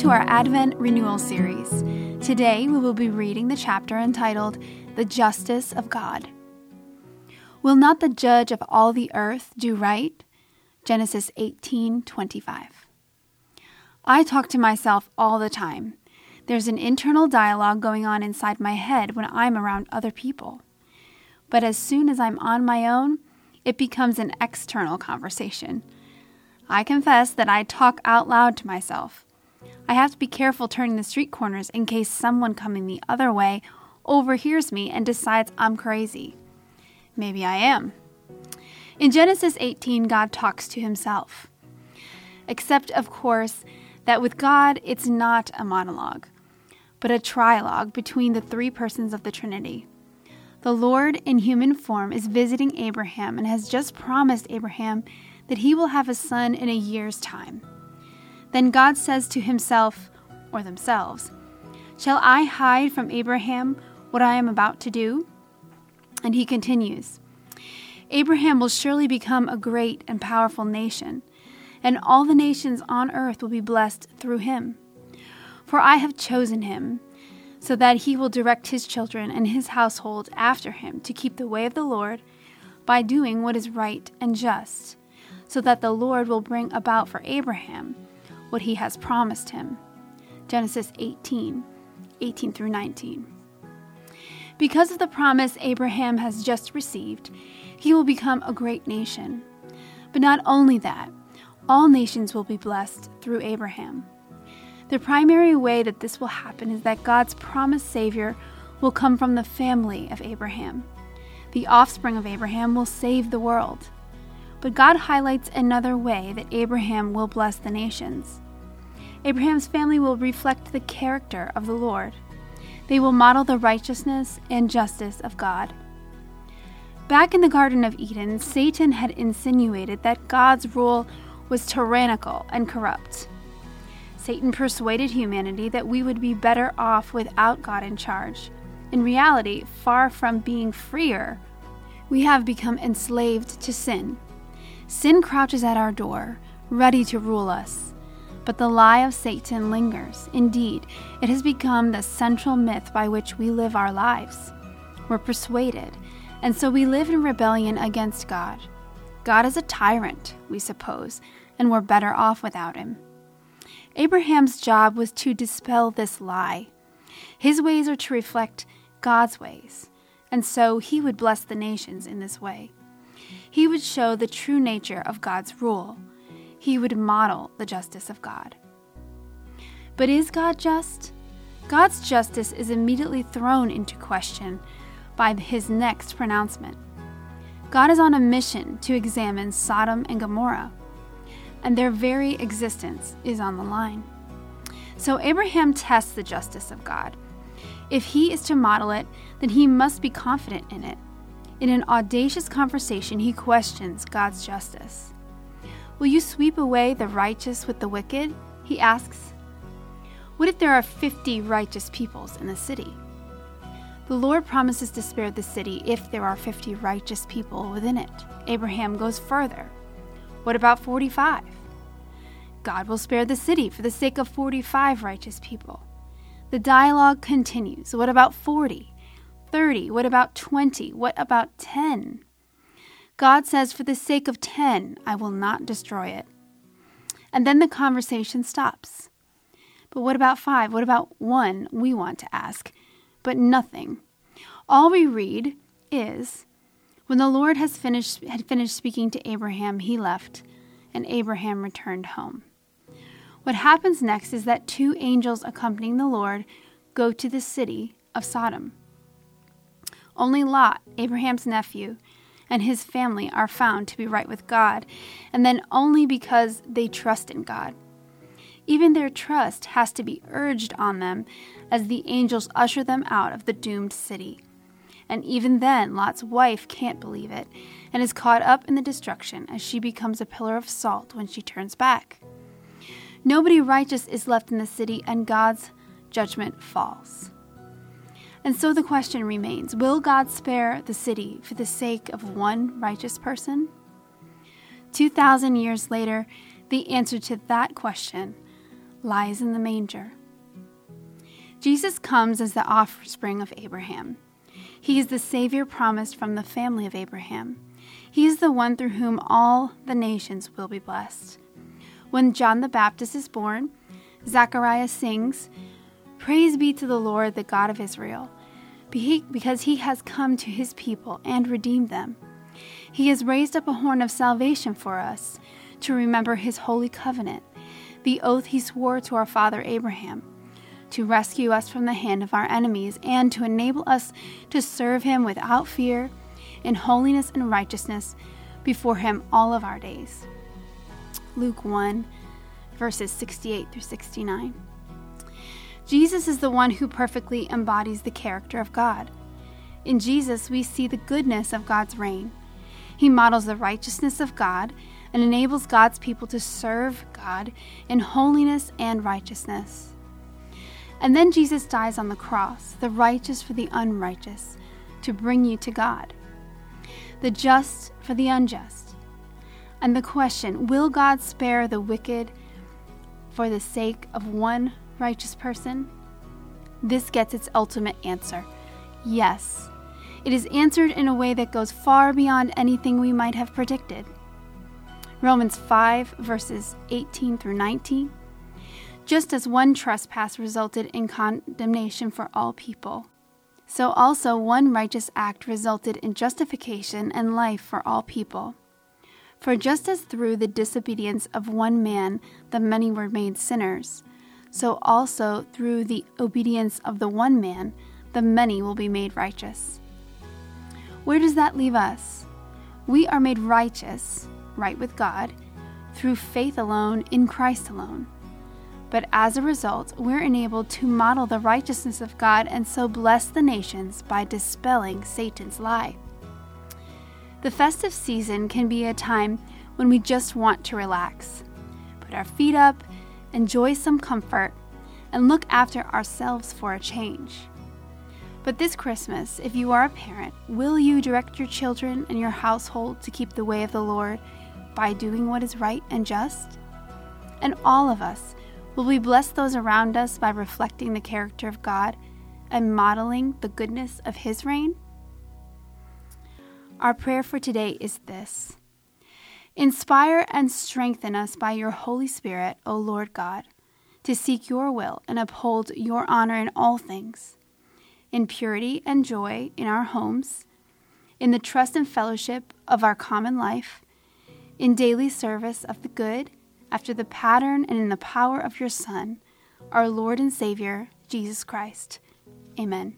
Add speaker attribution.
Speaker 1: To our Advent Renewal Series. Today we will be reading the chapter entitled The Justice of God. Will not the judge of all the earth do right? Genesis 18:25. I talk to myself all the time. There's an internal dialogue going on inside my head when I'm around other people. But as soon as I'm on my own, it becomes an external conversation. I confess that I talk out loud to myself. I have to be careful turning the street corners in case someone coming the other way overhears me and decides I'm crazy. Maybe I am. In Genesis 18, God talks to himself. Except, of course, that with God, it's not a monologue, but a trilogue between the three persons of the Trinity. The Lord in human form is visiting Abraham and has just promised Abraham that he will have a son in a year's time. Then God says to himself, or themselves, Shall I hide from Abraham what I am about to do? And he continues, Abraham will surely become a great and powerful nation, and all the nations on earth will be blessed through him. For I have chosen him, so that he will direct his children and his household after him to keep the way of the Lord by doing what is right and just, so that the Lord will bring about for Abraham what he has promised him. Genesis 18 18 through 19. Because of the promise Abraham has just received, he will become a great nation. But not only that, all nations will be blessed through Abraham. The primary way that this will happen is that God's promised Savior will come from the family of Abraham. The offspring of Abraham will save the world. But God highlights another way that Abraham will bless the nations. Abraham's family will reflect the character of the Lord. They will model the righteousness and justice of God. Back in the Garden of Eden, Satan had insinuated that God's rule was tyrannical and corrupt. Satan persuaded humanity that we would be better off without God in charge. In reality, far from being freer, we have become enslaved to sin. Sin crouches at our door, ready to rule us. But the lie of Satan lingers. Indeed, it has become the central myth by which we live our lives. We're persuaded, and so we live in rebellion against God. God is a tyrant, we suppose, and we're better off without him. Abraham's job was to dispel this lie. His ways are to reflect God's ways, and so he would bless the nations in this way he would show the true nature of God's rule. He would model the justice of God. But is God just? God's justice is immediately thrown into question by his next pronouncement. God is on a mission to examine Sodom and Gomorrah, and their very existence is on the line. So Abraham tests the justice of God. If he is to model it, then he must be confident in it. In an audacious conversation, he questions God's justice. Will you sweep away the righteous with the wicked? He asks. What if there are 50 righteous peoples in the city? The Lord promises to spare the city if there are 50 righteous people within it. Abraham goes further. What about 45? God will spare the city for the sake of 45 righteous people. The dialogue continues. What about 40? 30? What about 20? What about 10? God says, For the sake of 10, I will not destroy it. And then the conversation stops. But what about 5? What about 1? We want to ask. But nothing. All we read is when the Lord has finished, had finished speaking to Abraham, he left, and Abraham returned home. What happens next is that two angels accompanying the Lord go to the city of Sodom. Only Lot, Abraham's nephew, and his family are found to be right with God, and then only because they trust in God. Even their trust has to be urged on them as the angels usher them out of the doomed city. And even then, Lot's wife can't believe it and is caught up in the destruction as she becomes a pillar of salt when she turns back. Nobody righteous is left in the city, and God's judgment falls. And so the question remains Will God spare the city for the sake of one righteous person? 2,000 years later, the answer to that question lies in the manger. Jesus comes as the offspring of Abraham. He is the Savior promised from the family of Abraham. He is the one through whom all the nations will be blessed. When John the Baptist is born, Zechariah sings, Praise be to the Lord, the God of Israel, because he has come to his people and redeemed them. He has raised up a horn of salvation for us to remember his holy covenant, the oath he swore to our father Abraham, to rescue us from the hand of our enemies and to enable us to serve him without fear in holiness and righteousness before him all of our days. Luke 1, verses 68 through 69. Jesus is the one who perfectly embodies the character of God. In Jesus, we see the goodness of God's reign. He models the righteousness of God and enables God's people to serve God in holiness and righteousness. And then Jesus dies on the cross, the righteous for the unrighteous, to bring you to God, the just for the unjust. And the question will God spare the wicked for the sake of one righteous person? This gets its ultimate answer yes. It is answered in a way that goes far beyond anything we might have predicted. Romans 5, verses 18 through 19. Just as one trespass resulted in condemnation for all people, so also one righteous act resulted in justification and life for all people. For just as through the disobedience of one man the many were made sinners, so also through the obedience of the one man the many will be made righteous. Where does that leave us? We are made righteous, right with God, through faith alone in Christ alone. But as a result, we're enabled to model the righteousness of God and so bless the nations by dispelling Satan's lie. The festive season can be a time when we just want to relax, put our feet up, enjoy some comfort, and look after ourselves for a change. But this Christmas, if you are a parent, will you direct your children and your household to keep the way of the Lord by doing what is right and just? And all of us, will we bless those around us by reflecting the character of God and modeling the goodness of His reign? Our prayer for today is this Inspire and strengthen us by your Holy Spirit, O Lord God, to seek your will and uphold your honor in all things in purity and joy in our homes, in the trust and fellowship of our common life, in daily service of the good, after the pattern and in the power of your Son, our Lord and Savior, Jesus Christ. Amen.